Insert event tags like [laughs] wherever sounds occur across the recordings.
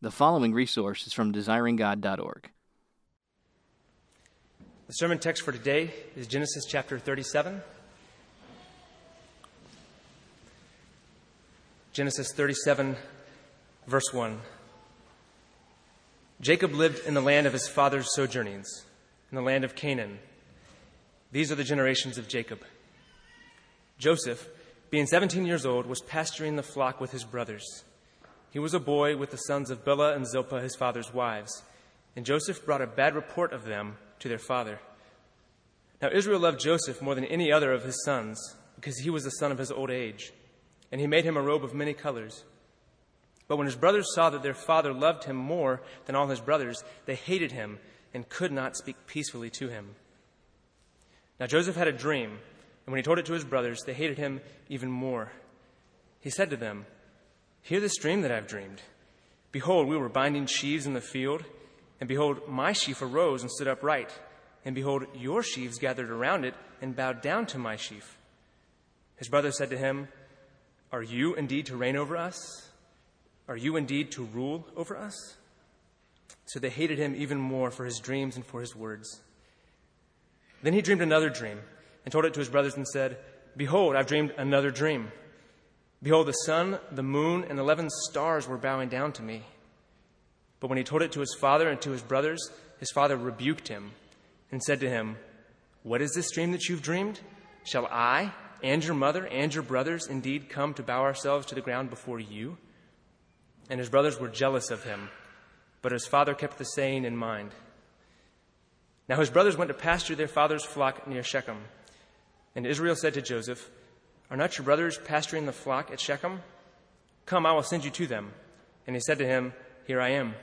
The following resource is from desiringgod.org. The sermon text for today is Genesis chapter 37. Genesis 37, verse 1. Jacob lived in the land of his father's sojournings, in the land of Canaan. These are the generations of Jacob. Joseph, being 17 years old, was pasturing the flock with his brothers. He was a boy with the sons of Bilhah and Zilpah, his father's wives, and Joseph brought a bad report of them to their father. Now Israel loved Joseph more than any other of his sons, because he was the son of his old age, and he made him a robe of many colors. But when his brothers saw that their father loved him more than all his brothers, they hated him and could not speak peacefully to him. Now Joseph had a dream, and when he told it to his brothers, they hated him even more. He said to them, Hear this dream that I've dreamed. Behold, we were binding sheaves in the field, and behold, my sheaf arose and stood upright, and behold, your sheaves gathered around it and bowed down to my sheaf. His brother said to him, Are you indeed to reign over us? Are you indeed to rule over us? So they hated him even more for his dreams and for his words. Then he dreamed another dream and told it to his brothers and said, Behold, I've dreamed another dream. Behold, the sun, the moon, and eleven stars were bowing down to me. But when he told it to his father and to his brothers, his father rebuked him and said to him, What is this dream that you've dreamed? Shall I and your mother and your brothers indeed come to bow ourselves to the ground before you? And his brothers were jealous of him, but his father kept the saying in mind. Now his brothers went to pasture their father's flock near Shechem. And Israel said to Joseph, Are not your brothers pasturing the flock at Shechem? Come, I will send you to them. And he said to him, Here I am.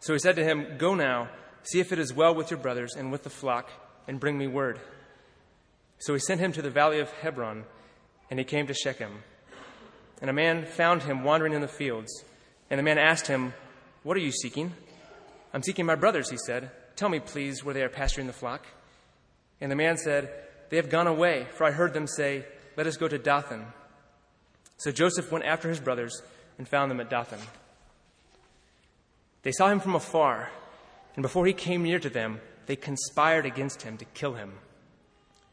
So he said to him, Go now, see if it is well with your brothers and with the flock, and bring me word. So he sent him to the valley of Hebron, and he came to Shechem. And a man found him wandering in the fields. And the man asked him, What are you seeking? I'm seeking my brothers, he said. Tell me, please, where they are pasturing the flock. And the man said, They have gone away, for I heard them say, Let us go to Dothan. So Joseph went after his brothers and found them at Dothan. They saw him from afar, and before he came near to them, they conspired against him to kill him.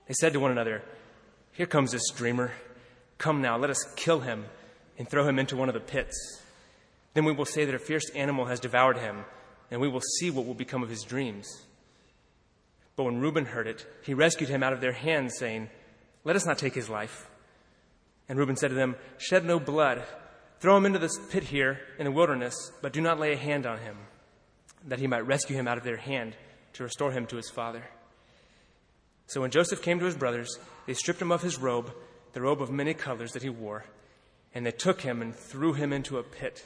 They said to one another, Here comes this dreamer. Come now, let us kill him and throw him into one of the pits. Then we will say that a fierce animal has devoured him and we will see what will become of his dreams. But when Reuben heard it, he rescued him out of their hands, saying, Let us not take his life. And Reuben said to them, Shed no blood. Throw him into this pit here in the wilderness, but do not lay a hand on him, that he might rescue him out of their hand to restore him to his father. So when Joseph came to his brothers, they stripped him of his robe, the robe of many colors that he wore, and they took him and threw him into a pit.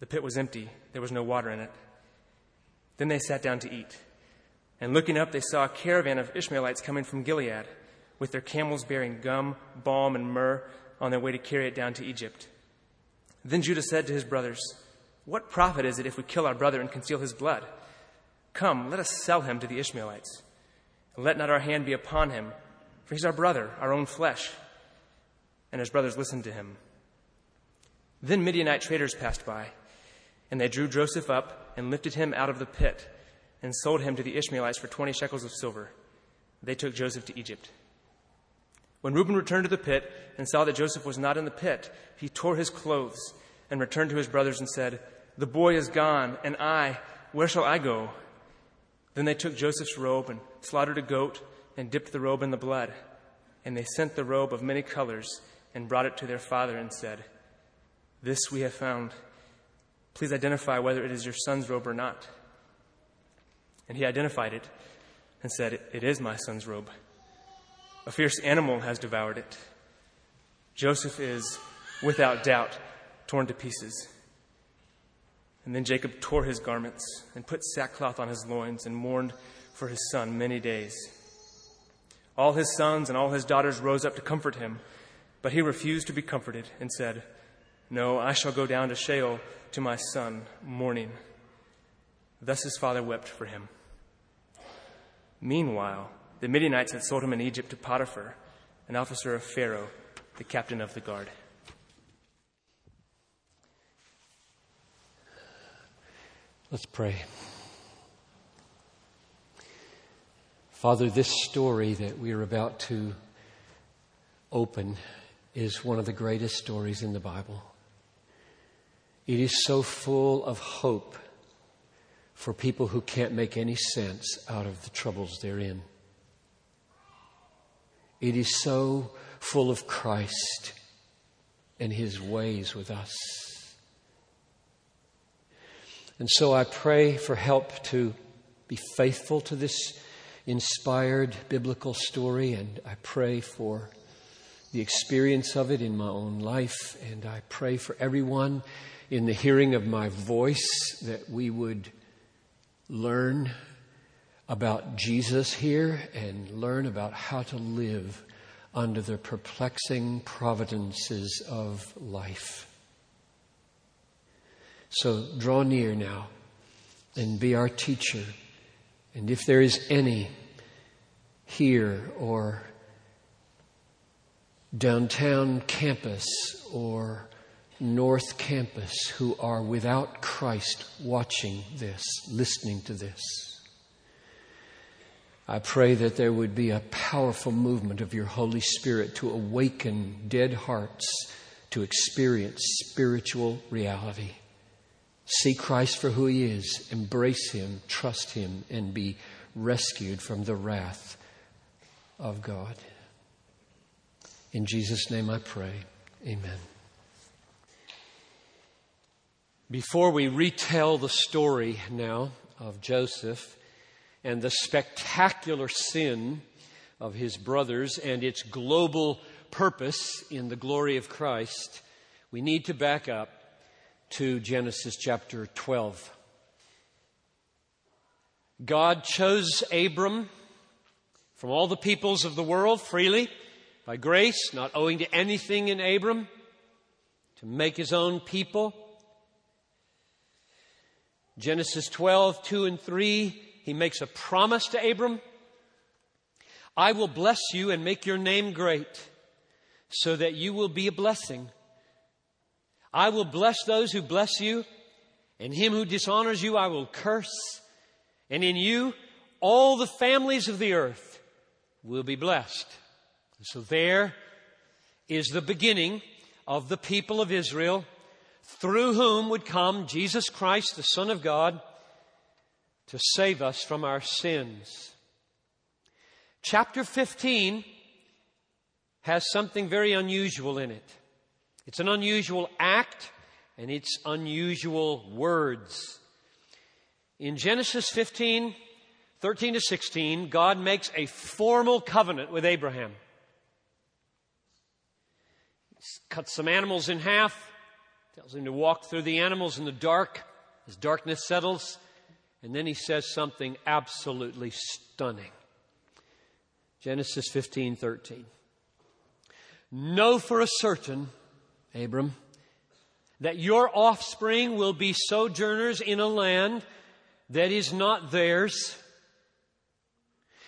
The pit was empty, there was no water in it. Then they sat down to eat. And looking up, they saw a caravan of Ishmaelites coming from Gilead, with their camels bearing gum, balm, and myrrh on their way to carry it down to Egypt. Then Judah said to his brothers, What profit is it if we kill our brother and conceal his blood? Come, let us sell him to the Ishmaelites. And let not our hand be upon him, for he's our brother, our own flesh. And his brothers listened to him. Then Midianite traders passed by, and they drew Joseph up and lifted him out of the pit and sold him to the Ishmaelites for 20 shekels of silver. They took Joseph to Egypt. When Reuben returned to the pit and saw that Joseph was not in the pit, he tore his clothes and returned to his brothers and said, The boy is gone, and I, where shall I go? Then they took Joseph's robe and slaughtered a goat and dipped the robe in the blood. And they sent the robe of many colors and brought it to their father and said, This we have found. Please identify whether it is your son's robe or not. And he identified it and said, It is my son's robe. A fierce animal has devoured it. Joseph is, without doubt, torn to pieces. And then Jacob tore his garments and put sackcloth on his loins and mourned for his son many days. All his sons and all his daughters rose up to comfort him, but he refused to be comforted and said, No, I shall go down to Sheol to my son, mourning. Thus his father wept for him. Meanwhile, the Midianites had sold him in Egypt to Potiphar, an officer of Pharaoh, the captain of the guard. Let's pray. Father, this story that we are about to open is one of the greatest stories in the Bible. It is so full of hope for people who can't make any sense out of the troubles they're in. It is so full of Christ and his ways with us. And so I pray for help to be faithful to this inspired biblical story, and I pray for the experience of it in my own life, and I pray for everyone in the hearing of my voice that we would learn about Jesus here and learn about how to live under the perplexing providences of life. So draw near now and be our teacher. And if there is any here or downtown campus or North Campus who are without Christ watching this, listening to this. I pray that there would be a powerful movement of your Holy Spirit to awaken dead hearts to experience spiritual reality. See Christ for who He is, embrace Him, trust Him, and be rescued from the wrath of God. In Jesus' name I pray. Amen. Before we retell the story now of Joseph and the spectacular sin of his brothers and its global purpose in the glory of Christ, we need to back up to Genesis chapter 12. God chose Abram from all the peoples of the world freely, by grace, not owing to anything in Abram, to make his own people Genesis 12, 2 and 3, he makes a promise to Abram. I will bless you and make your name great so that you will be a blessing. I will bless those who bless you, and him who dishonors you I will curse. And in you, all the families of the earth will be blessed. so there is the beginning of the people of Israel through whom would come Jesus Christ, the Son of God, to save us from our sins. Chapter 15 has something very unusual in it. It's an unusual act and it's unusual words. In Genesis 15, 13 to 16, God makes a formal covenant with Abraham. He cuts some animals in half, tells him to walk through the animals in the dark as darkness settles. And then he says something absolutely stunning. Genesis 15 13. Know for a certain, Abram, that your offspring will be sojourners in a land that is not theirs,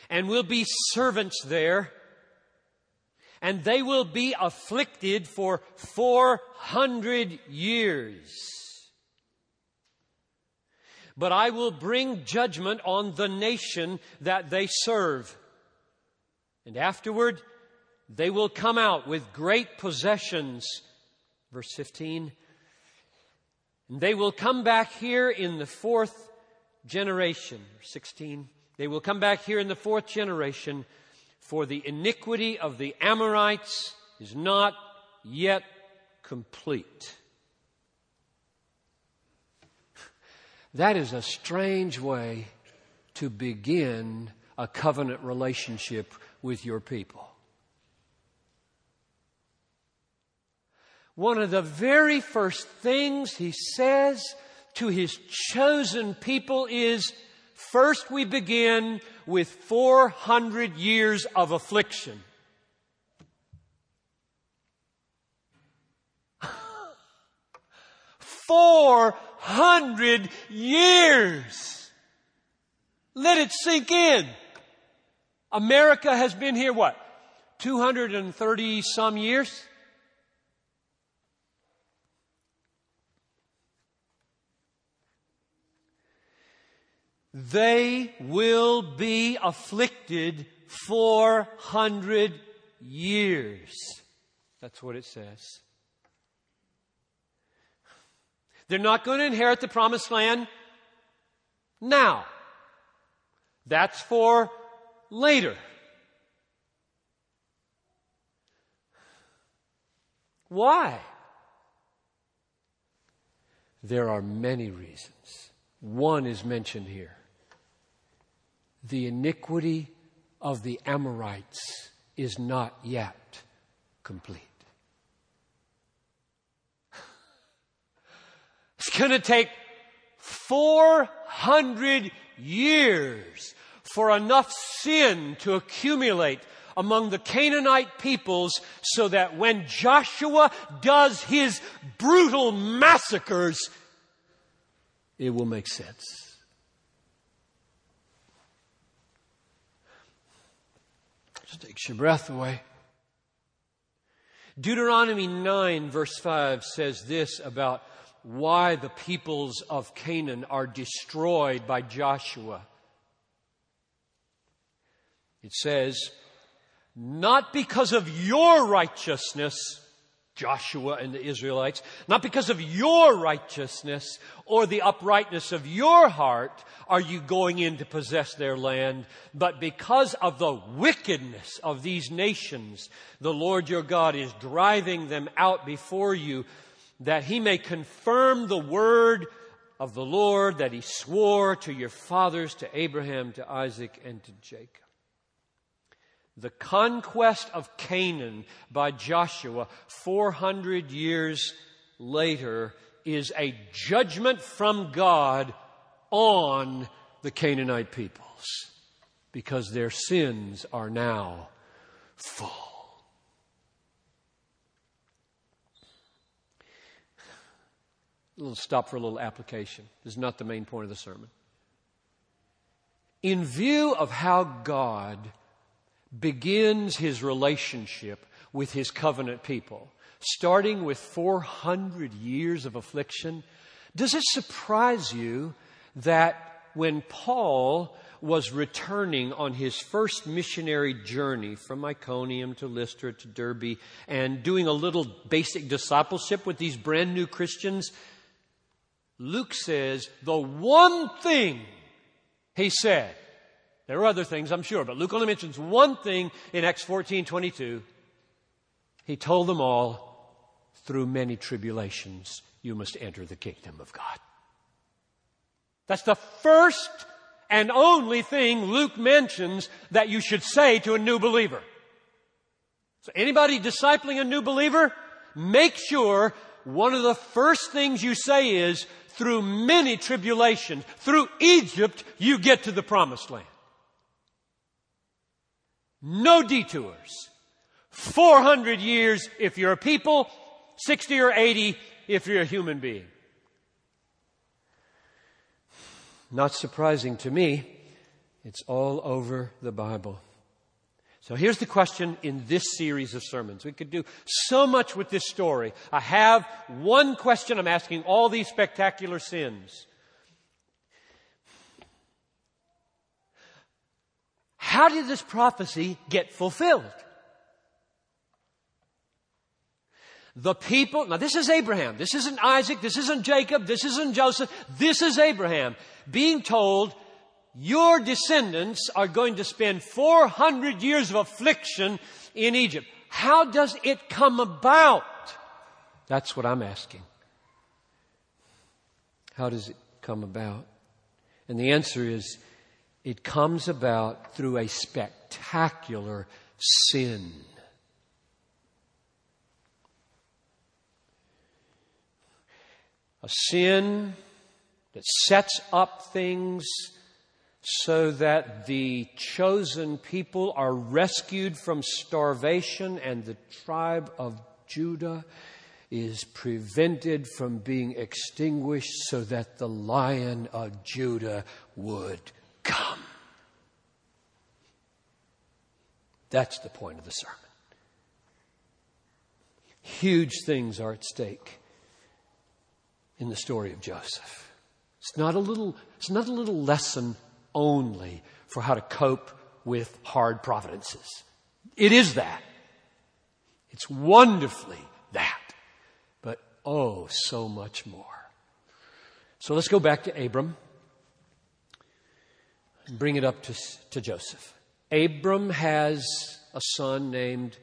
and will be servants there and they will be afflicted for 400 years. But I will bring judgment on the nation that they serve. And afterward, they will come out with great possessions. Verse 15. And they will come back here in the fourth generation. 16. They will come back here in the fourth generation for the iniquity of the Amorites is not yet complete. That is a strange way to begin a covenant relationship with your people. One of the very first things he says to his chosen people is First, we begin with 400 years of affliction. Four hundred years. Let it sink in. America has been here what? 230 some years? They will be afflicted 400 years. That's what it says. They're not going to inherit the promised land now. That's for later. Why? There are many reasons. One is mentioned here. The iniquity of the Amorites is not yet complete. It's going to take 400 years for enough sin to accumulate among the Canaanite peoples so that when Joshua does his brutal massacres, it will make sense. Just takes your breath away. Deuteronomy 9, verse 5 says this about why the peoples of Canaan are destroyed by Joshua. It says, not because of your righteousness, Joshua and the Israelites, not because of your righteousness or the uprightness of your heart are you going in to possess their land, but because of the wickedness of these nations, the Lord your God is driving them out before you that he may confirm the word of the Lord that he swore to your fathers, to Abraham, to Isaac, and to Jacob. The conquest of Canaan by Joshua 400 years later is a judgment from God on the Canaanite peoples because their sins are now full. Little stop for a little application. This is not the main point of the sermon. In view of how God begins his relationship with his covenant people, starting with 400 years of affliction. Does it surprise you that when Paul was returning on his first missionary journey from Iconium to Lystra to Derbe and doing a little basic discipleship with these brand new Christians, Luke says the one thing he said there are other things, I'm sure, but Luke only mentions one thing in Acts 14 22. He told them all, through many tribulations, you must enter the kingdom of God. That's the first and only thing Luke mentions that you should say to a new believer. So anybody discipling a new believer, make sure one of the first things you say is, through many tribulations, through Egypt, you get to the promised land. No detours. 400 years if you're a people, 60 or 80 if you're a human being. Not surprising to me, it's all over the Bible. So here's the question in this series of sermons. We could do so much with this story. I have one question I'm asking all these spectacular sins. How did this prophecy get fulfilled? The people, now this is Abraham. This isn't Isaac. This isn't Jacob. This isn't Joseph. This is Abraham being told, your descendants are going to spend 400 years of affliction in Egypt. How does it come about? That's what I'm asking. How does it come about? And the answer is it comes about through a spectacular sin. A sin that sets up things so that the chosen people are rescued from starvation and the tribe of Judah is prevented from being extinguished so that the lion of Judah would come. That's the point of the sermon. Huge things are at stake in the story of Joseph. It's not a little, it's not a little lesson only for how to cope with hard providences. It is that. It's wonderfully that. But oh, so much more. So let's go back to Abram and bring it up to, to Joseph. Abram has a son named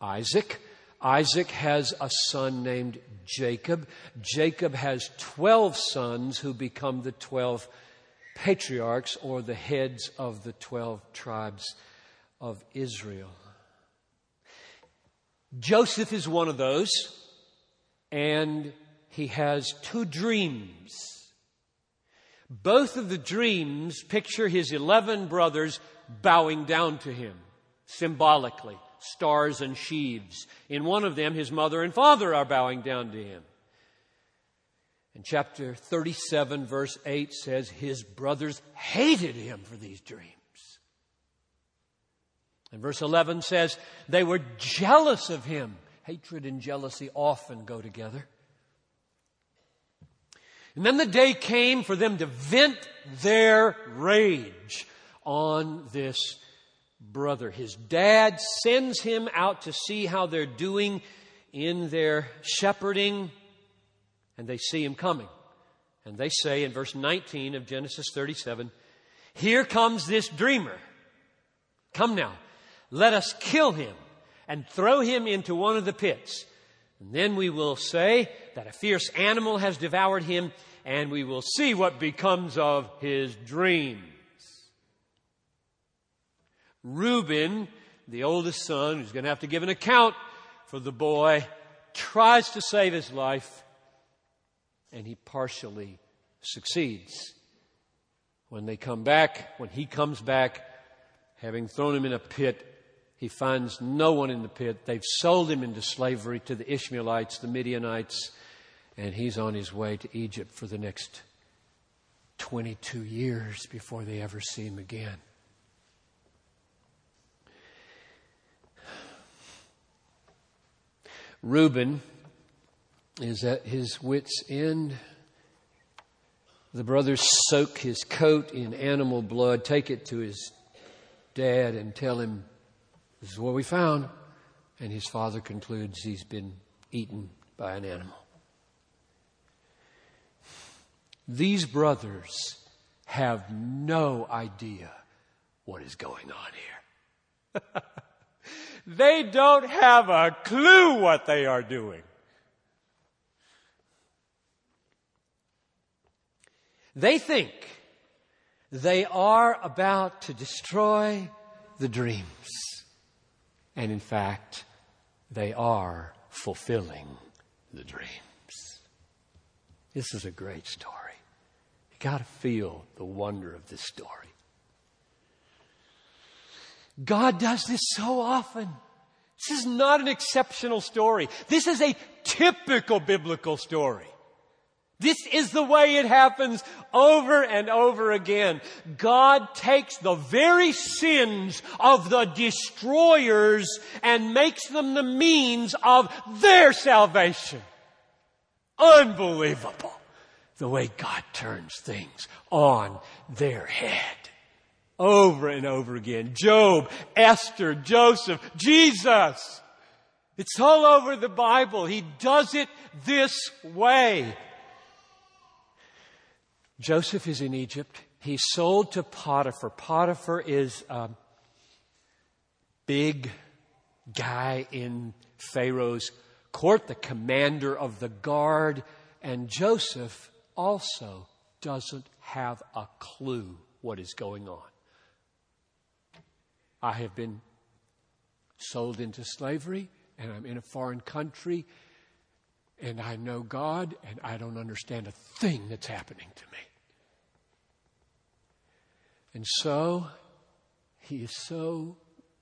Isaac. Isaac has a son named Jacob. Jacob has 12 sons who become the 12 patriarchs or the heads of the 12 tribes of Israel. Joseph is one of those, and he has two dreams. Both of the dreams picture his 11 brothers bowing down to him symbolically, stars and sheaves. In one of them, his mother and father are bowing down to him. And chapter 37, verse 8 says, His brothers hated him for these dreams. And verse 11 says, They were jealous of him. Hatred and jealousy often go together. And then the day came for them to vent their rage on this brother. His dad sends him out to see how they're doing in their shepherding, and they see him coming. And they say in verse 19 of Genesis 37, Here comes this dreamer. Come now, let us kill him and throw him into one of the pits. And then we will say that a fierce animal has devoured him, and we will see what becomes of his dreams. Reuben, the oldest son, who's going to have to give an account for the boy, tries to save his life, and he partially succeeds. When they come back, when he comes back, having thrown him in a pit, he finds no one in the pit. They've sold him into slavery to the Ishmaelites, the Midianites, and he's on his way to Egypt for the next 22 years before they ever see him again. Reuben is at his wits' end. The brothers soak his coat in animal blood, take it to his dad, and tell him, This is what we found. And his father concludes he's been eaten by an animal. These brothers have no idea what is going on here. [laughs] They don't have a clue what they are doing. They think they are about to destroy the dreams. And in fact, they are fulfilling the dreams. This is a great story. You got to feel the wonder of this story. God does this so often. This is not an exceptional story. This is a typical biblical story. This is the way it happens over and over again. God takes the very sins of the destroyers and makes them the means of their salvation. Unbelievable the way God turns things on their head over and over again. Job, Esther, Joseph, Jesus. It's all over the Bible. He does it this way. Joseph is in Egypt. He's sold to Potiphar. Potiphar is a big guy in Pharaoh's court, the commander of the guard. And Joseph also doesn't have a clue what is going on. I have been sold into slavery and I'm in a foreign country and I know God and I don't understand a thing that's happening to me. And so he is so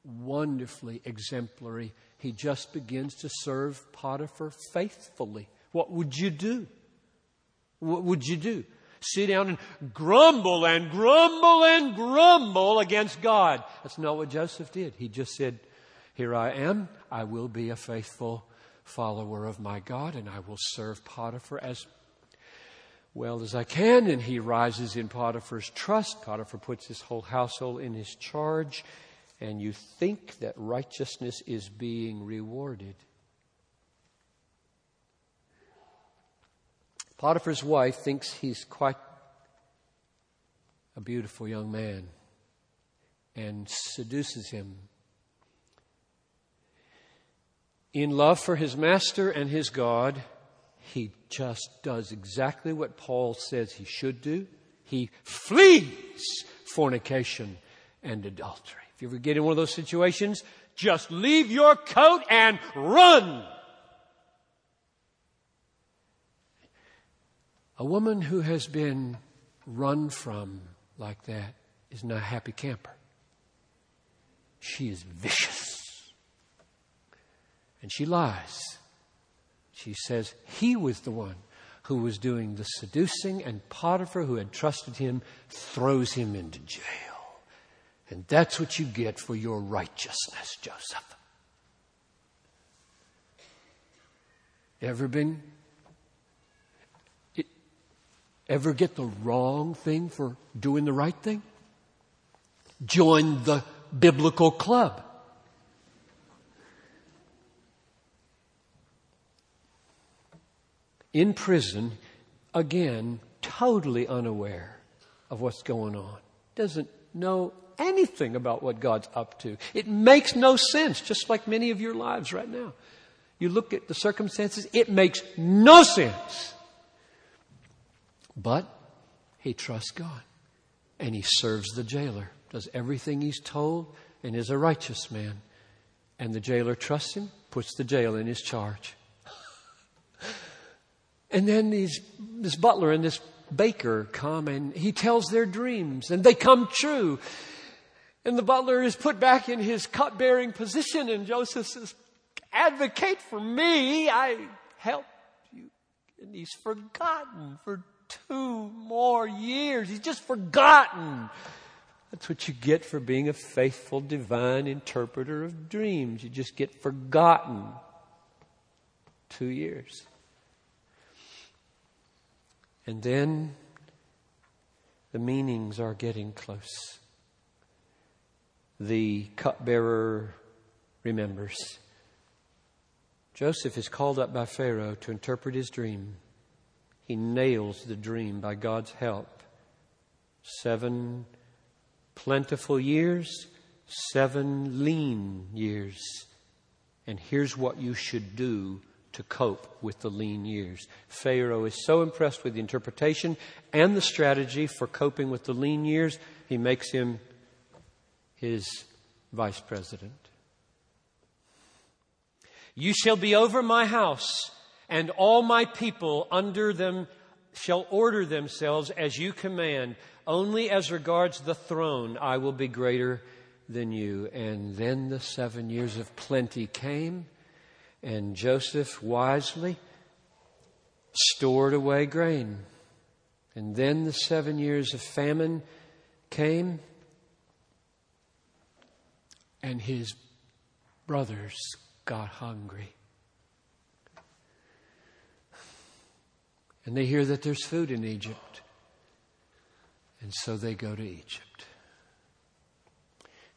wonderfully exemplary. He just begins to serve Potiphar faithfully. What would you do? What would you do? sit down and grumble and grumble and grumble against God. That's not what Joseph did. He just said, Here I am. I will be a faithful follower of my God and I will serve Potiphar as well as I can. And he rises in Potiphar's trust. Potiphar puts his whole household in his charge. And you think that righteousness is being rewarded. Potiphar's wife thinks he's quite a beautiful young man and seduces him. In love for his master and his God, he just does exactly what Paul says he should do. He flees fornication and adultery. If you ever get in one of those situations, just leave your coat and run. A woman who has been run from like that is not a happy camper. She is vicious. And she lies. She says he was the one who was doing the seducing, and Potiphar, who had trusted him, throws him into jail. And that's what you get for your righteousness, Joseph. Ever been ever get the wrong thing for doing the right thing? Join the biblical club. In prison, again, totally unaware of what's going on. Doesn't know anything about what God's up to. It makes no sense, just like many of your lives right now. You look at the circumstances, it makes no sense. But he trusts God and he serves the jailer, does everything he's told, and is a righteous man. And the jailer trusts him, puts the jail in his charge. And then these, this butler and this baker come and he tells their dreams and they come true. And the butler is put back in his cup bearing position and Joseph says, advocate for me. I helped you. And he's forgotten for two more years. He's just forgotten. That's what you get for being a faithful divine interpreter of dreams. You just get forgotten. Two years. And then the meanings are getting close. The cupbearer remembers. Joseph is called up by Pharaoh to interpret his dream. He nails the dream by God's help. Seven plentiful years, seven lean years. And here's what you should do to cope with the lean years. Pharaoh is so impressed with the interpretation and the strategy for coping with the lean years, he makes him his vice president. You shall be over my house and all my people under them shall order themselves as you command. Only as regards the throne, I will be greater than you. And then the seven years of plenty came, and Joseph wisely stored away grain. And then the seven years of famine came, and his brothers got hungry. And they hear that there's food in Egypt. And so they go to Egypt.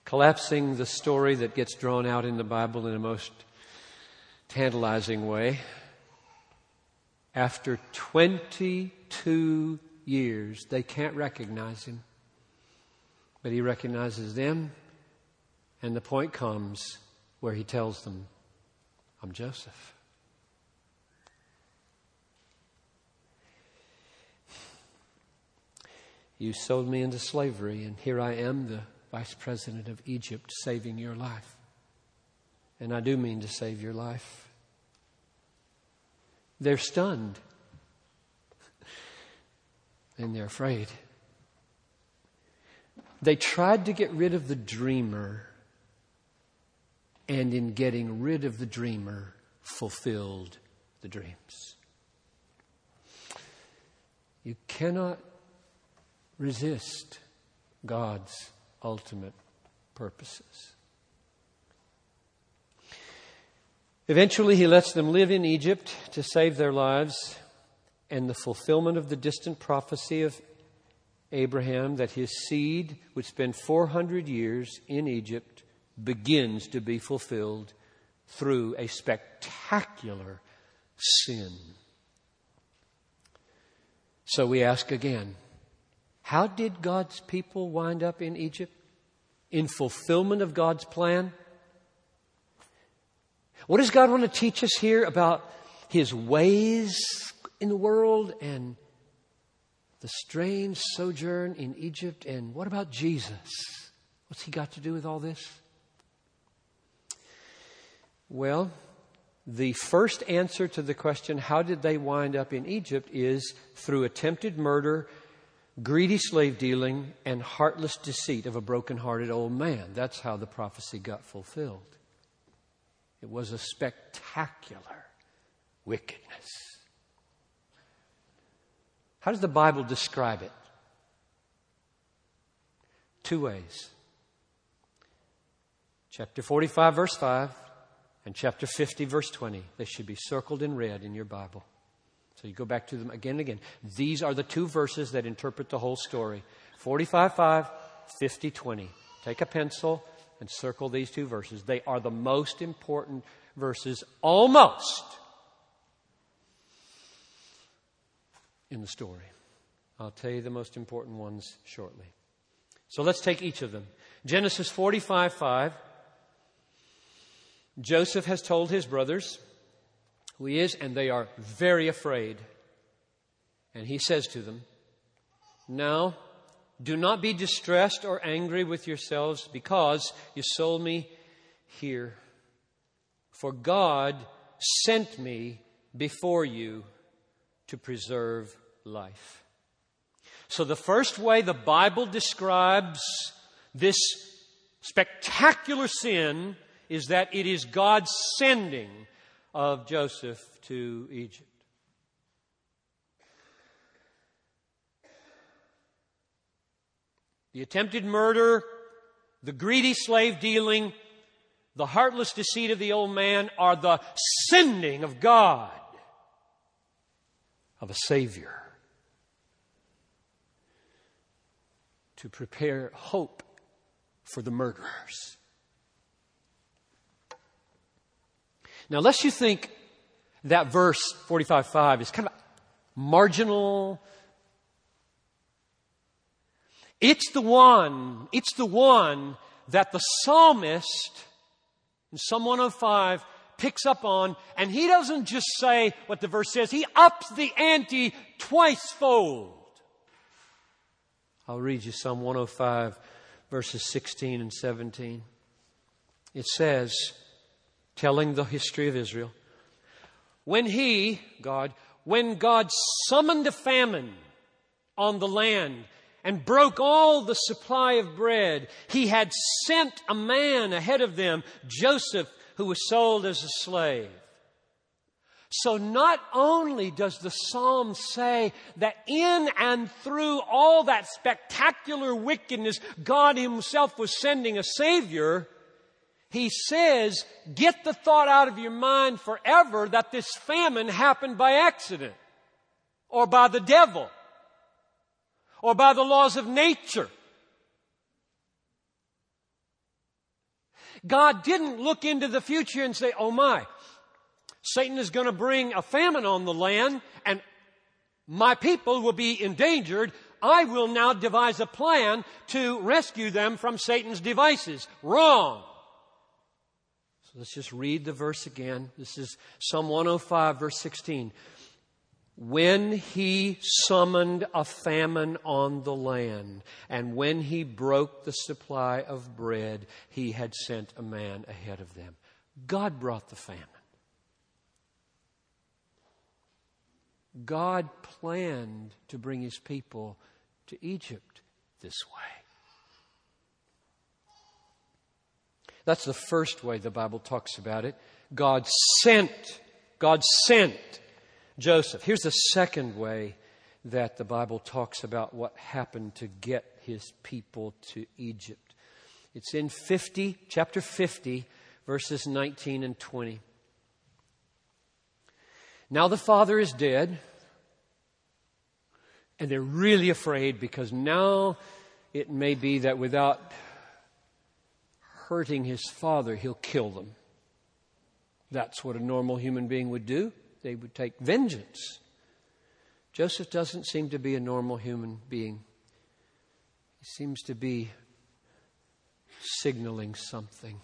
Collapsing the story that gets drawn out in the Bible in a most tantalizing way. After 22 years, they can't recognize him. But he recognizes them, and the point comes where he tells them, I'm Joseph. You sold me into slavery, and here I am, the vice president of Egypt, saving your life. And I do mean to save your life. They're stunned, and they're afraid. They tried to get rid of the dreamer, and in getting rid of the dreamer, fulfilled the dreams. You cannot resist God's ultimate purposes. Eventually, he lets them live in Egypt to save their lives. and the fulfillment of the distant prophecy of Abraham that his seed would spend 400 years in Egypt begins to be fulfilled through a spectacular sin. So we ask again how did God's people wind up in Egypt? In fulfillment of God's plan? What does God want to teach us here about His ways in the world and the strange sojourn in Egypt? And what about Jesus? What's He got to do with all this? Well, the first answer to the question, how did they wind up in Egypt, is through attempted murder, greedy slave dealing, and heartless deceit of a broken-hearted old man. That's how the prophecy got fulfilled. It was a spectacular wickedness. How does the Bible describe it? Two ways. Chapter 45, verse 5 and chapter 50, verse 20. They should be circled in red in your Bible. So you go back to them again and again. These are the two verses that interpret the whole story 45 5, 50 20. Take a pencil and circle these two verses. They are the most important verses, almost, in the story. I'll tell you the most important ones shortly. So let's take each of them. Genesis 45 5. Joseph has told his brothers who he is, and they are very afraid. And he says to them, Now, do not be distressed or angry with yourselves because you sold me here. For God sent me before you to preserve life. So, the first way the Bible describes this spectacular sin is that it is God's sending of Joseph to Egypt. The attempted murder, the greedy slave dealing, the heartless deceit of the old man are the sending of God, of a Savior, to prepare hope for the murderers. Now, lest you think that verse 45.5 is kind of marginal. It's the one, it's the one that the psalmist in Psalm 105 picks up on, and he doesn't just say what the verse says, he ups the ante twice fold. I'll read you Psalm 105, verses 16 and 17. It says, telling the history of Israel. When he, God, when God summoned a famine on the land and broke all the supply of bread, he had sent a man ahead of them, Joseph, who was sold as a slave. So not only does the psalm say that in and through all that spectacular wickedness, God himself was sending a savior, he says, get the thought out of your mind forever that this famine happened by accident or by the devil or by the laws of nature. God didn't look into the future and say, oh my, Satan is going to bring a famine on the land and my people will be endangered. I will now devise a plan to rescue them from Satan's devices. Wrong. So let's just read the verse again. This is Psalm 105, verse 16. When he summoned a famine on the land, and when he broke the supply of bread, he had sent a man ahead of them. God brought the famine. God planned to bring his people to Egypt this way. That's the first way the Bible talks about it. God sent, God sent Joseph. Here's the second way that the Bible talks about what happened to get his people to Egypt. It's in 50, chapter 50, verses 19 and 20. Now the father is dead, And they're really afraid because now it may be that without hurting his father, he'll kill them. That's what a normal human being would do. They would take vengeance. Joseph doesn't seem to be a normal human being. He seems to be signaling something,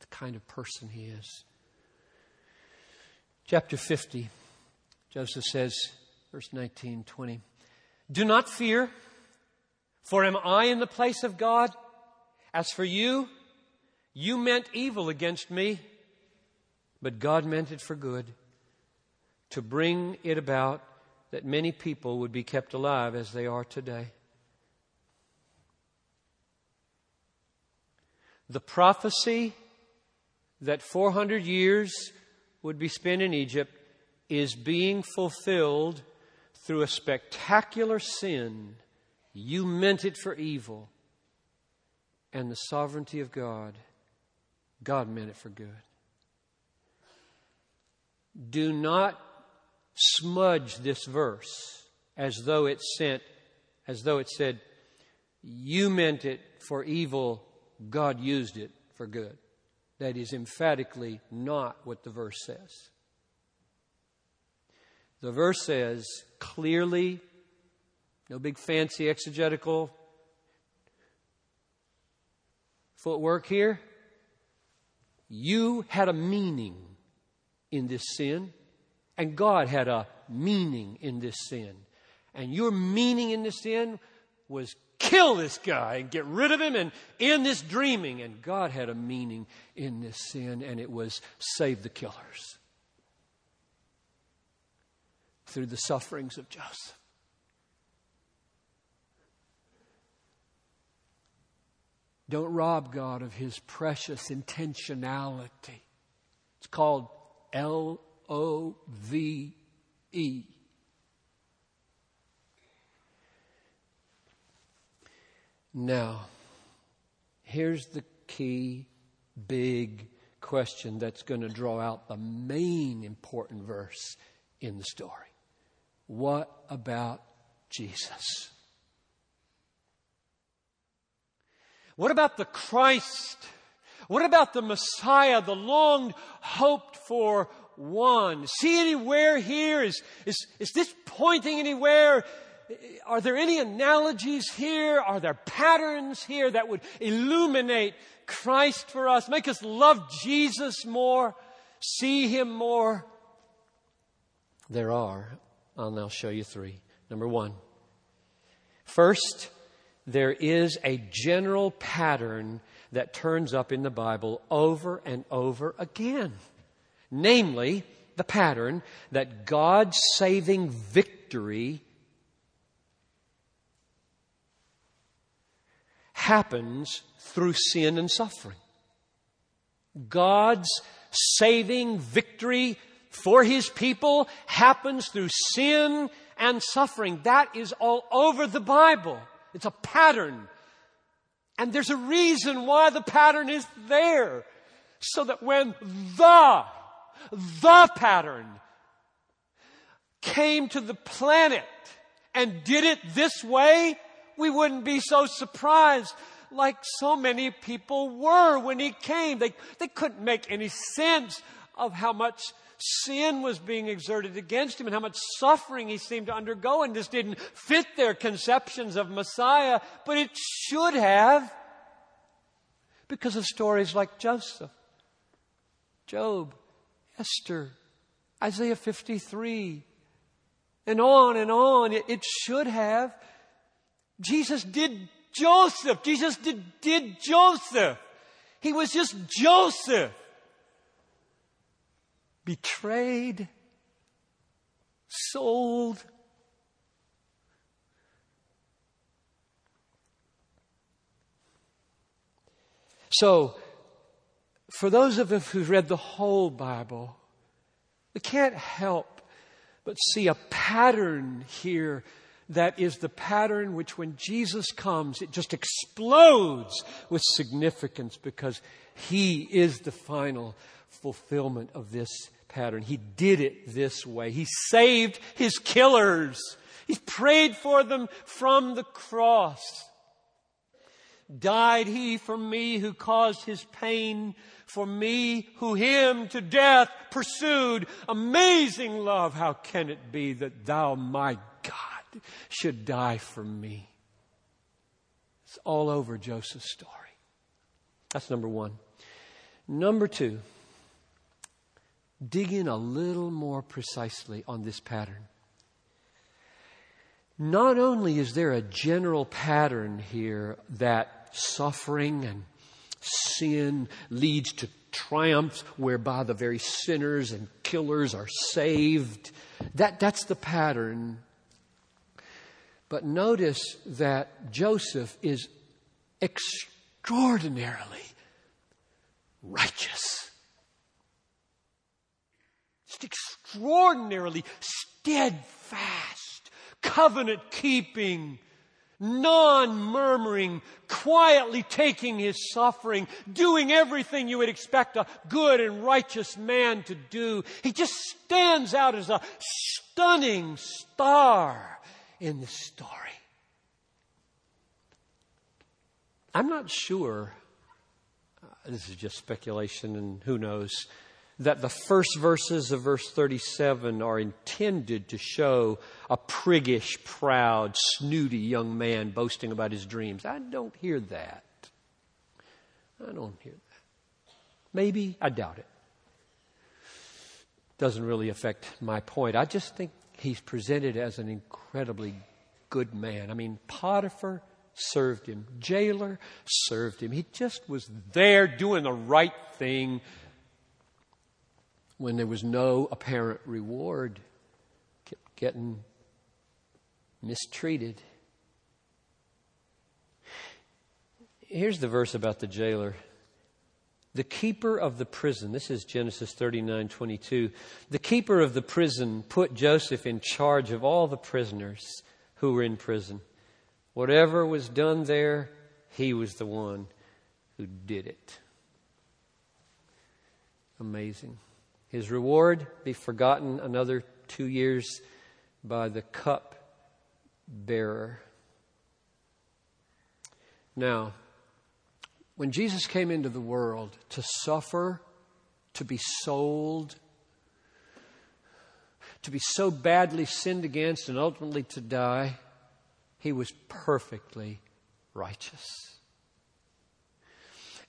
the kind of person he is. Chapter 50, Joseph says, verse 19, 20, Do not fear, for am I in the place of God? As for you, you meant evil against me, but God meant it for good, to bring it about that many people would be kept alive as they are today. The prophecy that 400 years would be spent in Egypt is being fulfilled through a spectacular sin. You meant it for evil. And the sovereignty of God, God meant it for good. Do not smudge this verse as though it sent, as though it said, You meant it for evil, God used it for good. That is emphatically not what the verse says. The verse says clearly, no big fancy exegetical footwork here. You had a meaning in this sin, and God had a meaning in this sin. And your meaning in this sin was kill this guy and get rid of him and end this dreaming. And God had a meaning in this sin, and it was save the killers through the sufferings of Joseph. Don't rob God of his precious intentionality. It's called L O V E. Now, here's the key big question that's going to draw out the main important verse in the story. What about Jesus? What about the Christ? What about the Messiah, the long hoped for one? See anywhere here? Is, is, is this pointing anywhere? Are there any analogies here? Are there patterns here that would illuminate Christ for us, make us love Jesus more, see Him more? There are. I'll now show you three. Number one, first, there is a general pattern that turns up in the Bible over and over again. Namely, the pattern that God's saving victory happens through sin and suffering. God's saving victory for His people happens through sin and suffering. That is all over the Bible. It's a pattern. And there's a reason why the pattern is there. So that when the, the pattern came to the planet and did it this way, we wouldn't be so surprised like so many people were when he came. They, they couldn't make any sense of how much sin was being exerted against him and how much suffering he seemed to undergo, and this didn't fit their conceptions of Messiah, but it should have because of stories like Joseph, Job, Esther, Isaiah 53, and on and on. It, it should have. Jesus did Joseph. Jesus did, did Joseph. He was just Joseph betrayed, sold. So, for those of us who've read the whole Bible, we can't help but see a pattern here that is the pattern which, when Jesus comes, it just explodes with significance because He is the final fulfillment of this pattern. He did it this way. He saved his killers. He prayed for them from the cross. Died he for me who caused his pain, for me who him to death pursued. Amazing love, how can it be that thou, my God, should die for me? It's all over Joseph's story. That's number one. Number two, dig in a little more precisely on this pattern. Not only is there a general pattern here that suffering and sin leads to triumph whereby the very sinners and killers are saved. That, that's the pattern. But notice that Joseph is extraordinarily righteous. Just extraordinarily steadfast, covenant keeping, non murmuring, quietly taking his suffering, doing everything you would expect a good and righteous man to do. He just stands out as a stunning star in the story. I'm not sure, uh, this is just speculation and who knows, that the first verses of verse 37 are intended to show a priggish, proud, snooty young man boasting about his dreams. I don't hear that. I don't hear that. Maybe, I doubt it. Doesn't really affect my point. I just think he's presented as an incredibly good man. I mean, Potiphar served him. Jailer served him. He just was there doing the right thing when there was no apparent reward. Kept getting mistreated. Here's the verse about the jailer. The keeper of the prison, this is Genesis 39 22. The keeper of the prison put Joseph in charge of all the prisoners who were in prison. Whatever was done there, he was the one who did it. Amazing. His reward be forgotten another two years by the cup bearer. Now, when Jesus came into the world to suffer, to be sold, to be so badly sinned against, and ultimately to die, he was perfectly righteous.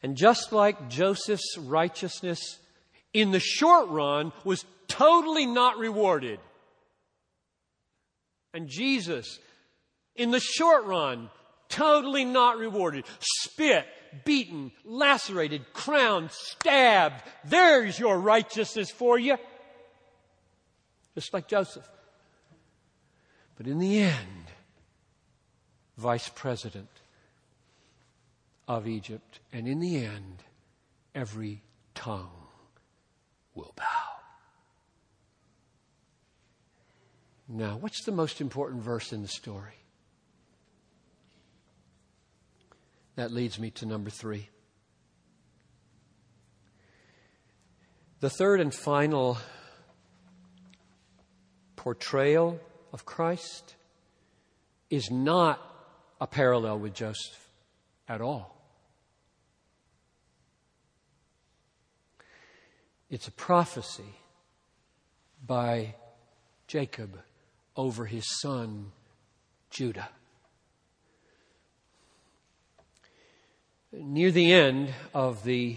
And just like Joseph's righteousness in the short run was totally not rewarded, and Jesus, in the short run, totally not rewarded. Spit, beaten, lacerated, crowned, stabbed. There's your righteousness for you. Just like Joseph. But in the end, vice president of Egypt. And in the end, every tongue will bow. Now, what's the most important verse in the story? That leads me to number three. The third and final portrayal of Christ is not a parallel with Joseph at all. It's a prophecy by Jacob over his son Judah. Near the end of the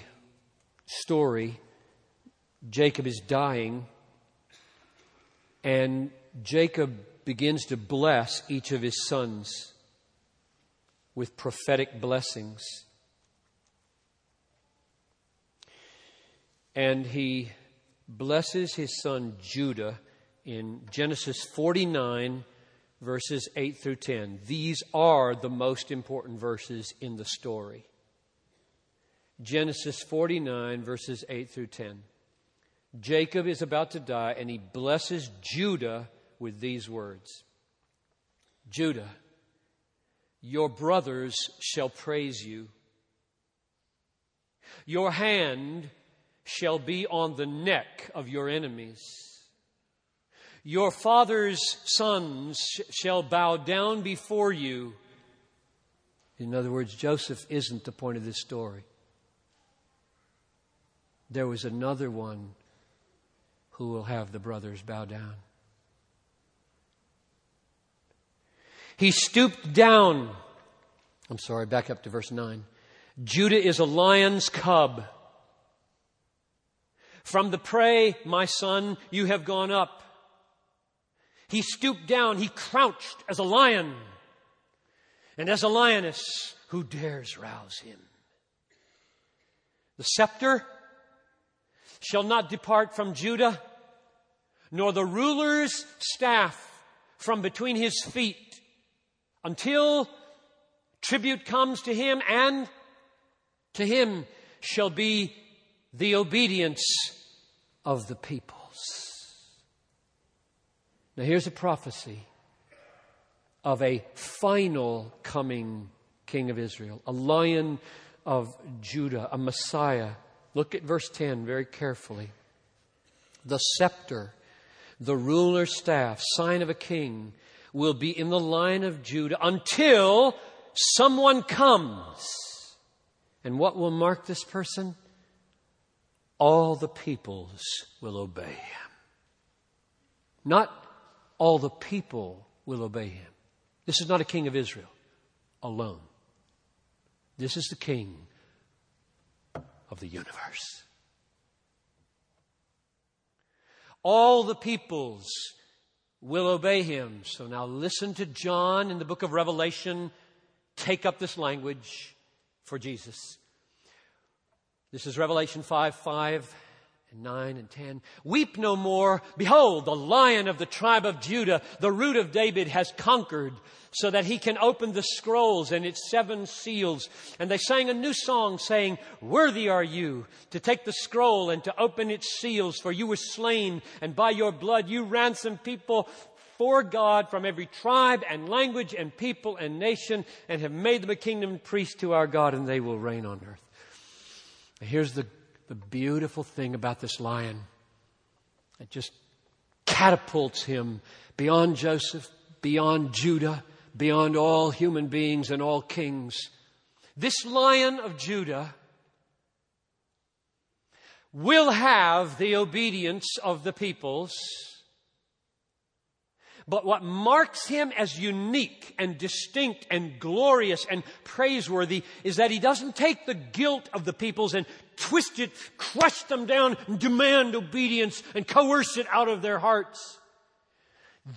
story, Jacob is dying, and Jacob begins to bless each of his sons with prophetic blessings. And he blesses his son Judah in Genesis 49, verses 8 through 10. These are the most important verses in the story. Genesis 49, verses 8 through 10. Jacob is about to die, and he blesses Judah with these words Judah, your brothers shall praise you. Your hand shall be on the neck of your enemies. Your father's sons shall bow down before you. In other words, Joseph isn't the point of this story. There was another one who will have the brothers bow down. He stooped down. I'm sorry, back up to verse 9. Judah is a lion's cub. From the prey, my son, you have gone up. He stooped down, he crouched as a lion, and as a lioness, who dares rouse him? The scepter shall not depart from Judah, nor the ruler's staff from between his feet, until tribute comes to him, and to him shall be the obedience of the peoples. Now, here's a prophecy of a final coming king of Israel, a lion of Judah, a Messiah. Look at verse 10 very carefully. The scepter, the ruler's staff, sign of a king, will be in the line of Judah until someone comes. And what will mark this person? All the peoples will obey him. Not all the people will obey him. This is not a king of Israel alone. This is the king of the universe. All the peoples will obey him. So now listen to John in the book of Revelation take up this language for Jesus. This is Revelation 5 5 and 9 and 10. Weep no more. Behold, the lion of the tribe of Judah, the root of David, has conquered so that he can open the scrolls and its seven seals. And they sang a new song saying, Worthy are you to take the scroll and to open its seals, for you were slain, and by your blood you ransomed people for God from every tribe and language and people and nation, and have made them a kingdom and priests to our God, and they will reign on earth. Here's the, the beautiful thing about this lion it just catapults him beyond Joseph, beyond Judah, beyond all human beings and all kings. This lion of Judah will have the obedience of the peoples but what marks him as unique and distinct and glorious and praiseworthy is that he doesn't take the guilt of the peoples and twist it, crush them down, and demand obedience and coerce it out of their hearts.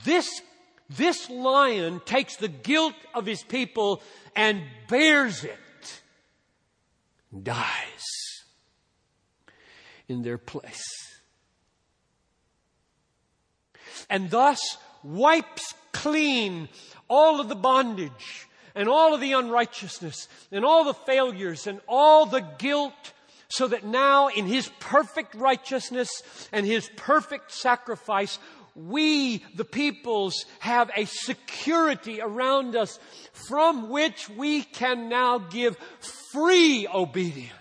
This, this lion takes the guilt of his people and bears it, dies in their place. And thus, wipes clean all of the bondage and all of the unrighteousness and all the failures and all the guilt so that now in his perfect righteousness and his perfect sacrifice, we, the peoples, have a security around us from which we can now give free obedience.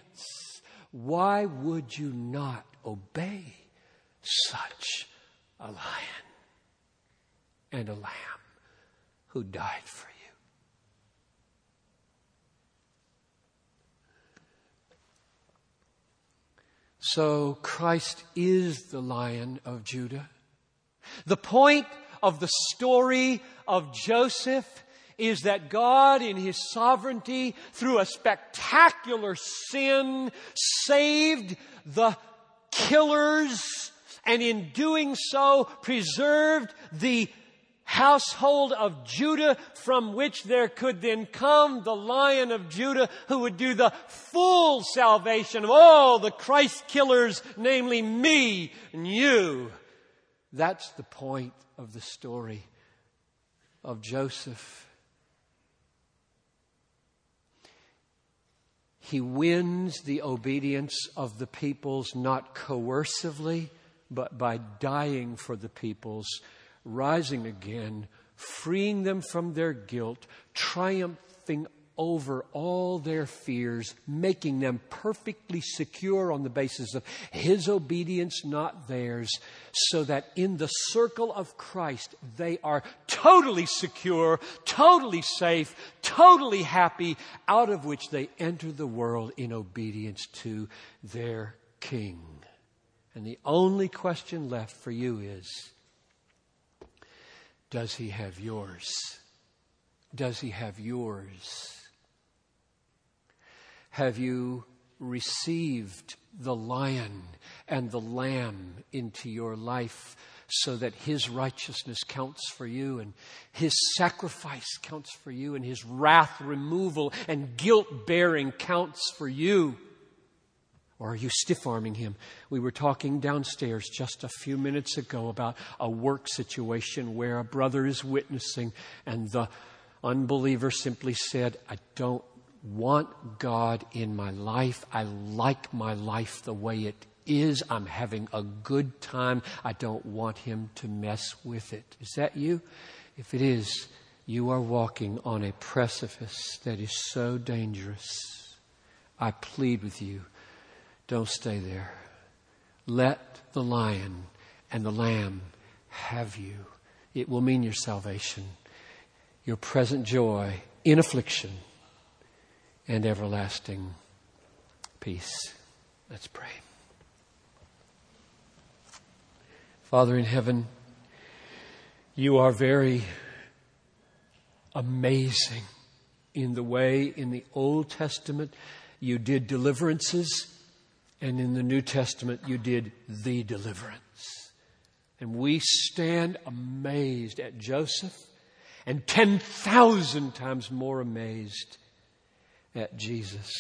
Why would you not obey such a lion? And a lamb who died for you. So Christ is the lion of Judah. The point of the story of Joseph is that God, in His sovereignty, through a spectacular sin, saved the killers, and in doing so, preserved the household of Judah from which there could then come the lion of Judah who would do the full salvation of all the Christ killers, namely me and you. That's the point of the story of Joseph. He wins the obedience of the peoples not coercively, but by dying for the peoples rising again, freeing them from their guilt, triumphing over all their fears, making them perfectly secure on the basis of His obedience, not theirs, so that in the circle of Christ they are totally secure, totally safe, totally happy, out of which they enter the world in obedience to their King. And the only question left for you is Does He have yours? Does He have yours? Have you received the lion and the lamb into your life so that his righteousness counts for you and his sacrifice counts for you and his wrath removal and guilt bearing counts for you? Or are you stiff arming him? We were talking downstairs just a few minutes ago about a work situation where a brother is witnessing and the unbeliever simply said, I don't want God in my life. I like my life the way it is. I'm having a good time. I don't want Him to mess with it. Is that you? If it is, you are walking on a precipice that is so dangerous. I plead with you, don't stay there. Let the lion and the lamb have you. It will mean your salvation, your present joy in affliction and everlasting peace. Let's pray. Father in heaven, you are very amazing in the way in the Old Testament you did deliverances, and in the New Testament you did the deliverance. And we stand amazed at Joseph and 10,000 times more amazed at Jesus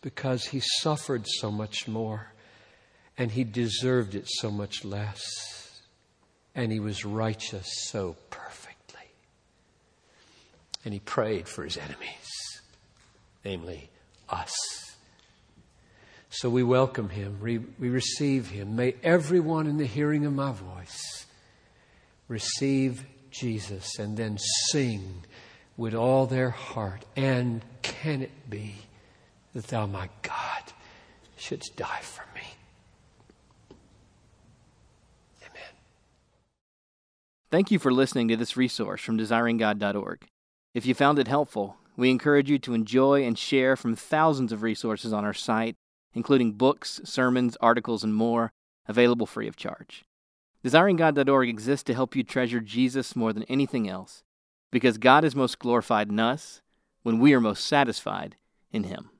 because he suffered so much more and he deserved it so much less. And he was righteous so perfectly. And he prayed for his enemies, namely us. So we welcome him, we, we receive him. May everyone in the hearing of my voice receive Jesus and then sing with all their heart. And can it be that thou, my God, shouldst die for me? Amen. Thank you for listening to this resource from desiringgod.org. If you found it helpful, we encourage you to enjoy and share from thousands of resources on our site, including books, sermons, articles, and more, available free of charge. DesiringGod.org exists to help you treasure Jesus more than anything else because God is most glorified in us when we are most satisfied in Him.